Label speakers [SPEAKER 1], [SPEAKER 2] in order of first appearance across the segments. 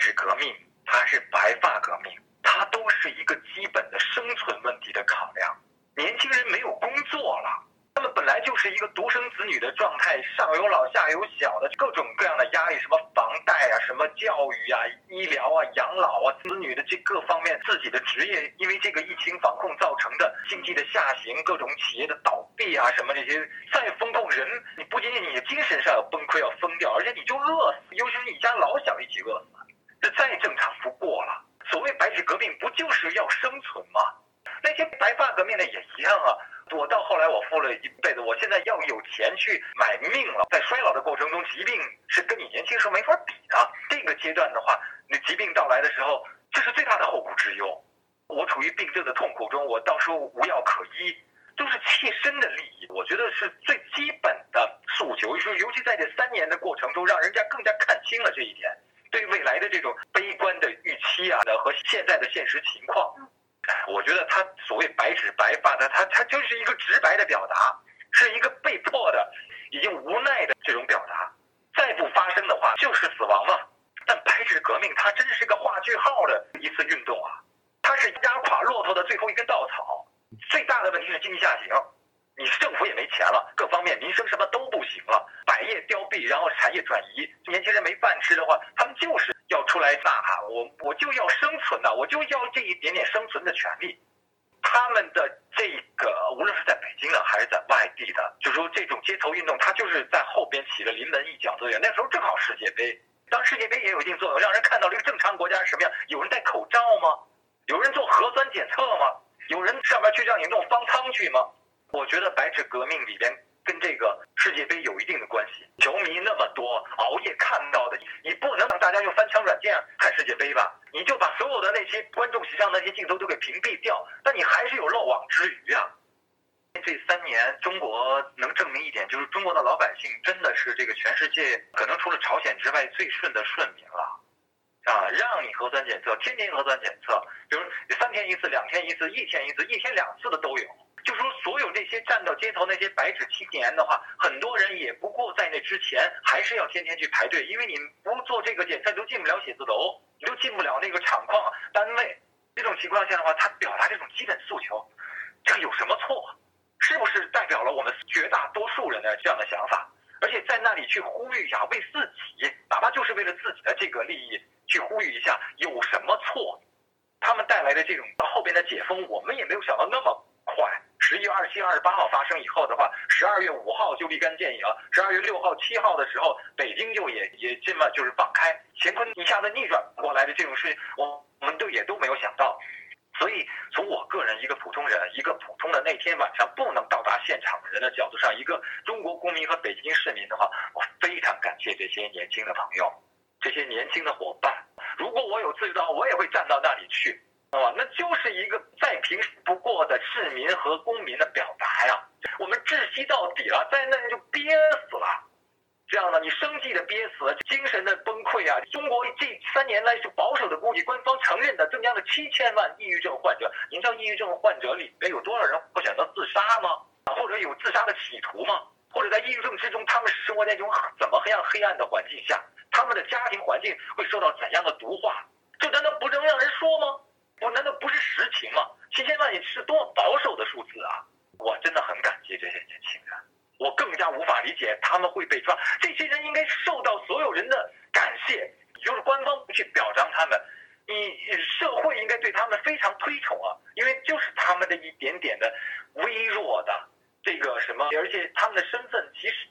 [SPEAKER 1] 是革命还是白发革命，它都是一个基本的生存问题的考量。年轻人没有工作了。他们本来就是一个独生子女的状态，上有老下有小的各种各样的压力，什么房贷啊，什么教育啊、医疗啊、养老啊，子女的这各方面，自己的职业因为这个疫情防控造成的经济的下行，各种企业的倒闭啊，什么这些再风控人，你不仅仅你的精神上要崩溃要疯掉，而且你就饿死，尤其是你家老小一起饿死，这再正常不过了。所谓白纸革命，不就是要生存吗？那些白发革命的也一样啊。我到后来，我富了一辈子，我现在要有钱去买命了。在衰老的过程中，疾病是跟你年轻时候没法比的。这个阶段的话，那疾病到来的时候，这是最大的后顾之忧。我处于病症的痛苦中，我到时候无药可医，都是切身的利益。我觉得是最基本的诉求。说，尤其在这三年的过程中，让人家更加看清了这一点，对未来的这种悲观的预期啊，和现在的现实情况。我觉得他所谓白纸白发的，他他就是一个直白的表达，是一个被迫的、已经无奈的这种表达。再不发生的话，就是死亡嘛。但白纸革命，它真是个画句号的一次运动啊！它是压垮骆驼的最后一根稻草。最大的问题是经济下行，你政府也没钱了，各方面民生什么都不行了，百业凋敝，然后产业转移，年轻人没饭吃的话，他们就是。要出来呐喊，我我就要生存呐，我就要这一点点生存的权利。他们的这个，无论是在北京的还是在外地的，就说这种街头运动，它就是在后边起了临门一脚作用。那时候正好世界杯，当世界杯也有一定作用，让人看到了一个正常国家是什么样。有人戴口罩吗？有人做核酸检测吗？去让你弄方舱去吗？我觉得白纸革命里边。跟这个世界杯有一定的关系，球迷那么多，熬夜看到的，你不能让大家用翻墙软件看世界杯吧？你就把所有的那些观众席上那些镜头都给屏蔽掉，那你还是有漏网之鱼啊！这三年，中国能证明一点，就是中国的老百姓真的是这个全世界可能除了朝鲜之外最顺的顺民了，啊，让你核酸检测，天天核酸检测，比如三天一次、两天一次、一天一次、一天两次的都有。就说所有那些站到街头那些白纸青年的话，很多人也不过在那之前还是要天天去排队，因为你不做这个检测都进不了写字楼，你都进不了那个厂矿单位。这种情况下的话，他表达这种基本诉求，这个有什么错？是不是代表了我们绝大多数人的这样的想法？而且在那里去呼吁一下，为自己，哪怕就是为了自己的这个利益去呼吁一下，有什么错？他们带来的这种后边的解封，我们也没有想到那么快。十一月二十七、二十八号发生以后的话，十二月五号就立竿见影。十二月六号、七号的时候，北京就也也这么就是放开，乾坤一下子逆转过来的这种事情，我我们都也都没有想到。所以从我个人一个普通人，一个普通的那天晚上不能到达现场的人的角度上，一个中国公民和北京市民的话，我非常感谢这些年轻的朋友，这些年轻的伙伴。如果我有自由的话，我也会站到那里去。啊，那就是一个再平不过的市民和公民的表达呀。我们窒息到底了，在那就憋死了。这样的，你生计的憋死，精神的崩溃啊！中国这三年来，就保守的估计，官方承认的增加了七千万抑郁症患者。您知道抑郁症患者里面有多少人会选择自杀吗？或者有自杀的企图吗？或者在抑郁症之中，他们生活在一种怎么样黑暗的环境下？他们的家庭环境会受到怎样的毒化？这难道不能让人说吗？我难道不是实情吗？七千万也是多么保守的数字啊！我真的很感激这些年轻人，我更加无法理解他们会被抓。这些人应该受到所有人的感谢，就是官方不去表彰他们，你社会应该对他们非常推崇啊！因为就是他们的一点点的微弱的这个什么，而且他们的身份其实。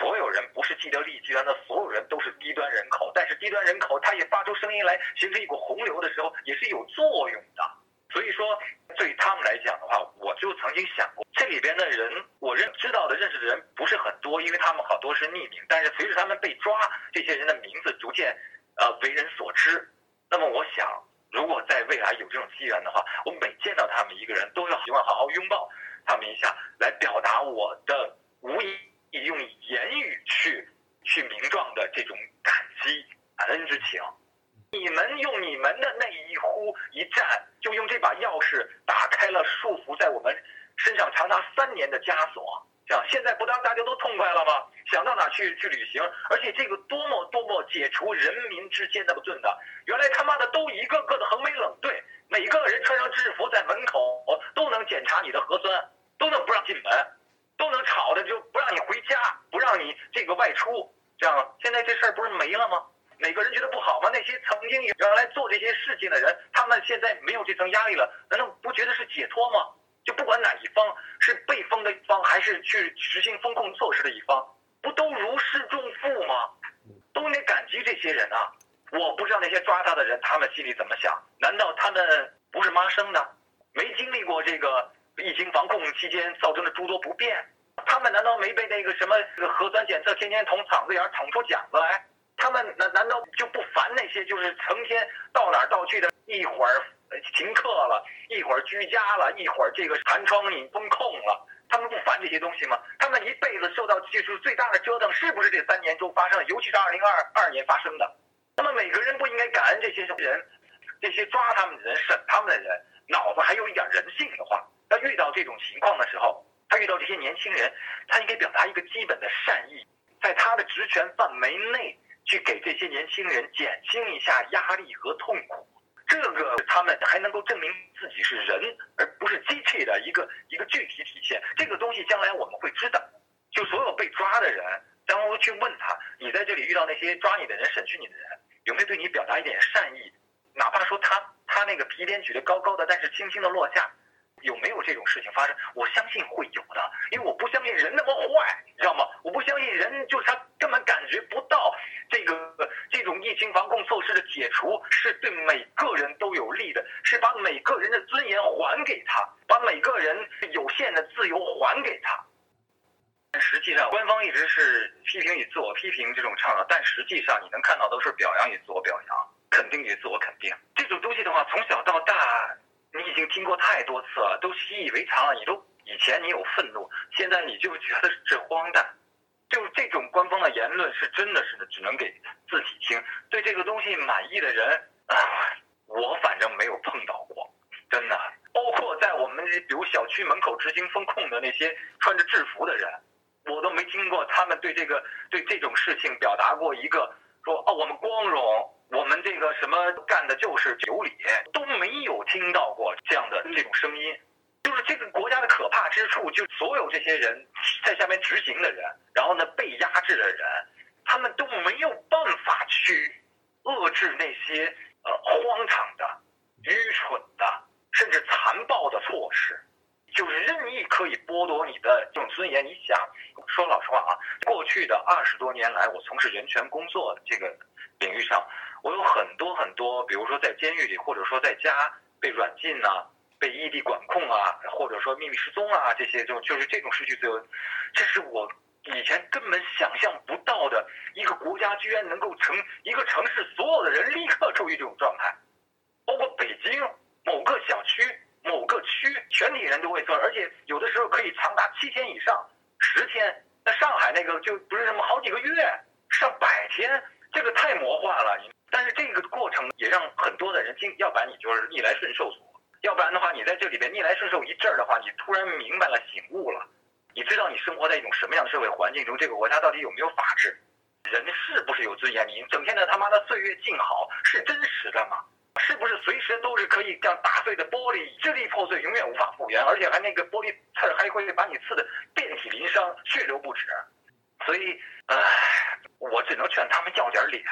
[SPEAKER 1] 所有人不是既得利益集团的所有人都是低端人口，但是低端人口他也发出声音来，形成一股洪流的时候也是有作用的。所以说，对于他们来讲的话，我就曾经想过，这里边的人我认知道的、认识的人不是很多，因为他们好多是匿名。但是随着他们被抓，这些人的名字逐渐呃为人所知。那么我想，如果在未来有这种机缘的话，我每见到他们一个人，都要希望好好拥抱他们一下，来表达我的无以。用言语去去名状的这种感激感恩之情，你们用你们的那一呼一战，就用这把钥匙打开了束缚在我们身上长达三年的枷锁。这样现在不当大家都痛快了吗？想到哪去去旅行，而且这个多么多么解除人民之间的矛盾的，原来他妈的都一个个的横眉冷对，每个人穿上制服在门口都能检查你的核酸，都能不让进门，都能吵的就不让你回家，不让你这个外出，这样现在这事儿不是没了吗？每个人觉得不好吗？那些曾经原来做这些事情的人，他们现在没有这层压力了，难道不觉得是解脱吗？就不管哪一方是被封的一方，还是去实行风控措施的一方，不都如释重负吗？都应该感激这些人啊！我不知道那些抓他的人，他们心里怎么想？难道他们不是妈生的，没经历过这个疫情防控期间造成的诸多不便？他们难道没被那个什么核酸检测天天捅嗓子眼儿捅出茧子来？他们难难道就不烦那些就是成天到哪儿到去的，一会儿停课了，一会儿居家了，一会儿这个寒窗你封控了，他们不烦这些东西吗？他们一辈子受到技术最大的折腾，是不是这三年中发生的？尤其是二零二二年发生的。那么每个人不应该感恩这些人，这些抓他们的人、审他们的人，脑子还有一点人性的话，他遇到这种情况的时候，他遇到这些年轻人，他应该表达一个基本的善意，在他的职权范围内。去给这些年轻人减轻一下压力和痛苦，这个他们还能够证明自己是人而不是机器的一个一个具体体现。这个东西将来我们会知道。就所有被抓的人，当我去问他，你在这里遇到那些抓你的人、审讯你的人，有没有对你表达一点善意？哪怕说他他那个皮鞭举得高高的，但是轻轻的落下。有没有这种事情发生？我相信会有的，因为我不相信人那么坏，你知道吗？我不相信人就是他根本感觉不到这个这种疫情防控措施的解除是对每个人都有利的，是把每个人的尊严还给他，把每个人有限的自由还给他。但实际上，官方一直是批评与自我批评这种倡导，但实际上你能看到都是表扬与自我表扬，肯定与自我肯定。这种东西的话，从小到大。你已经听过太多次了，都习以为常了。你都以前你有愤怒，现在你就觉得是荒诞。就这种官方的言论是真的是只能给自己听。对这个东西满意的人啊，我反正没有碰到过，真的。包括在我们比如小区门口执行风控的那些穿着制服的人，我都没听过他们对这个对这种事情表达过一个说哦，我们光荣。我们这个什么干的就是九里，都没有听到过这样的这种声音，就是这个国家的可怕之处，就所有这些人在下面执行的人，然后呢被压制的人，他们都没有办法去遏制那些呃荒唐的、愚蠢的，甚至残暴的措施，就是任意可以剥夺你的这种尊严。你想说老实话啊，过去的二十多年来，我从事人权工作的这个领域上。我有很多很多，比如说在监狱里，或者说在家被软禁呐，被异地管控啊，或者说秘密失踪啊，这些就就是这种失去自由，这是我以前根本想象不到的一个国家居然能够成一个城市所有的人立刻处于这种状态，包括北京某个小区、某个区，全体人都会做，而且有的时候可以长达七天以上、十天。那上海那个就不是什么好几个月、上百天，这个太魔幻了。但是这个过程也让很多的人经，要不然你就是逆来顺受，要不然的话，你在这里边逆来顺受一阵儿的话，你突然明白了、醒悟了，你知道你生活在一种什么样的社会环境中，这个国家到底有没有法治，人是不是有尊严？你整天的他妈的岁月静好是真实的吗？是不是随时都是可以像打碎的玻璃，支离破碎，永远无法复原，而且还那个玻璃刺还会把你刺的遍体鳞伤、血流不止？所以，唉，我只能劝他们要点脸。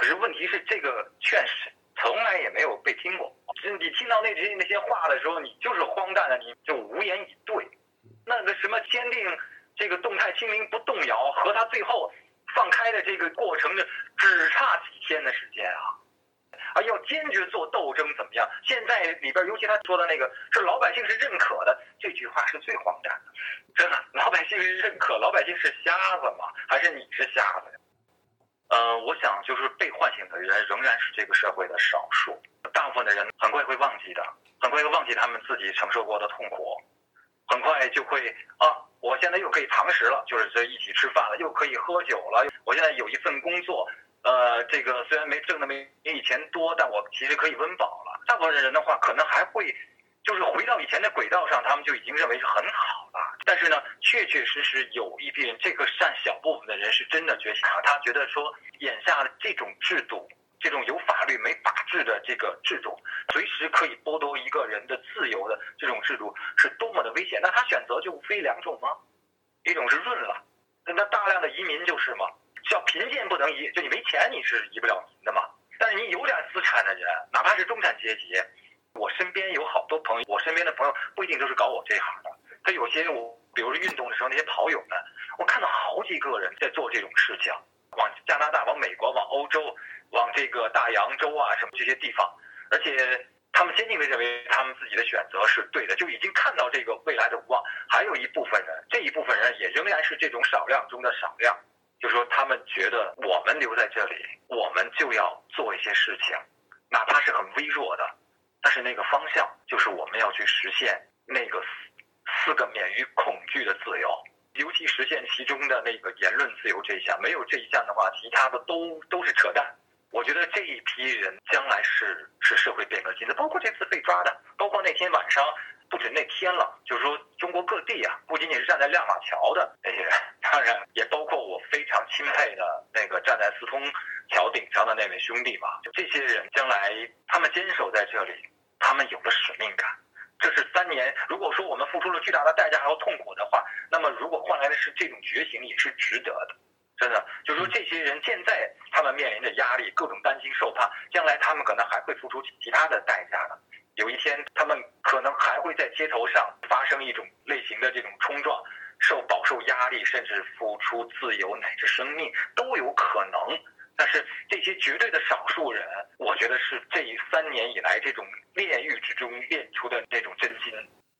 [SPEAKER 1] 可是问题是，这个劝是从来也没有被听过。你听到那些那些话的时候，你就是荒诞的，你就无言以对。那个什么坚定这个动态清零不动摇，和他最后放开的这个过程的只差几天的时间啊！啊，要坚决做斗争，怎么样？现在里边尤其他说的那个是老百姓是认可的，这句话是最荒诞的。真的，老百姓是认可，老百姓是瞎子吗？还是你是瞎子呀？呃，我想就是被唤醒的人仍然是这个社会的少数，大部分的人很快会忘记的，很快会忘记他们自己承受过的痛苦，很快就会啊，我现在又可以堂食了，就是在一起吃饭了，又可以喝酒了，我现在有一份工作，呃，这个虽然没挣的没以前多，但我其实可以温饱了。大部分的人的话，可能还会就是回到以前的轨道上，他们就已经认为是很好了。但是呢，确确实实有一批人，这个占小部分的人是真的觉醒了。他觉得说，眼下的这种制度，这种有法律没法治的这个制度，随时可以剥夺一个人的自由的这种制度，是多么的危险。那他选择就非两种吗？一种是润了，那大量的移民就是嘛，叫贫贱不能移，就你没钱你是移不了民的嘛。但是你有点资产的人，哪怕是中产阶级，我身边有好多朋友，我身边的朋友不一定都是搞我这一行的，他有些我，比如说运动的时候那些跑友们，我看到好几个人在做这种事情，往加拿大、往美国、往欧洲、往这个大洋洲啊什么这些地方，而且他们坚定的认为他们自己的选择是对的，就已经看到这个未来的无望。还有一部分人，这一部分人也仍然是这种少量中的少量。就是说，他们觉得我们留在这里，我们就要做一些事情，哪怕是很微弱的，但是那个方向就是我们要去实现那个四个免于恐惧的自由，尤其实现其中的那个言论自由这一项。没有这一项的话，其他的都都是扯淡。我觉得这一批人将来是是社会变革期的，包括这次被抓的，包括那天晚上。不止那天了，就是说中国各地啊，不仅仅是站在亮马桥的那些人，当然也包括我非常钦佩的那个站在四通桥顶上的那位兄弟吧。就这些人将来他们坚守在这里，他们有了使命感。这是三年，如果说我们付出了巨大的代价还要痛苦的话，那么如果换来的是这种觉醒，也是值得的。真的，就是说这些人现在他们面临着压力，各种担惊受怕，将来他们可能还会付出其他的代价的。有一天，他们可能还会在街头上发生一种类型的这种冲撞，受饱受压力，甚至付出自由乃至生命都有可能。但是这些绝对的少数人，我觉得是这三年以来这种炼狱之中炼出的那种真心。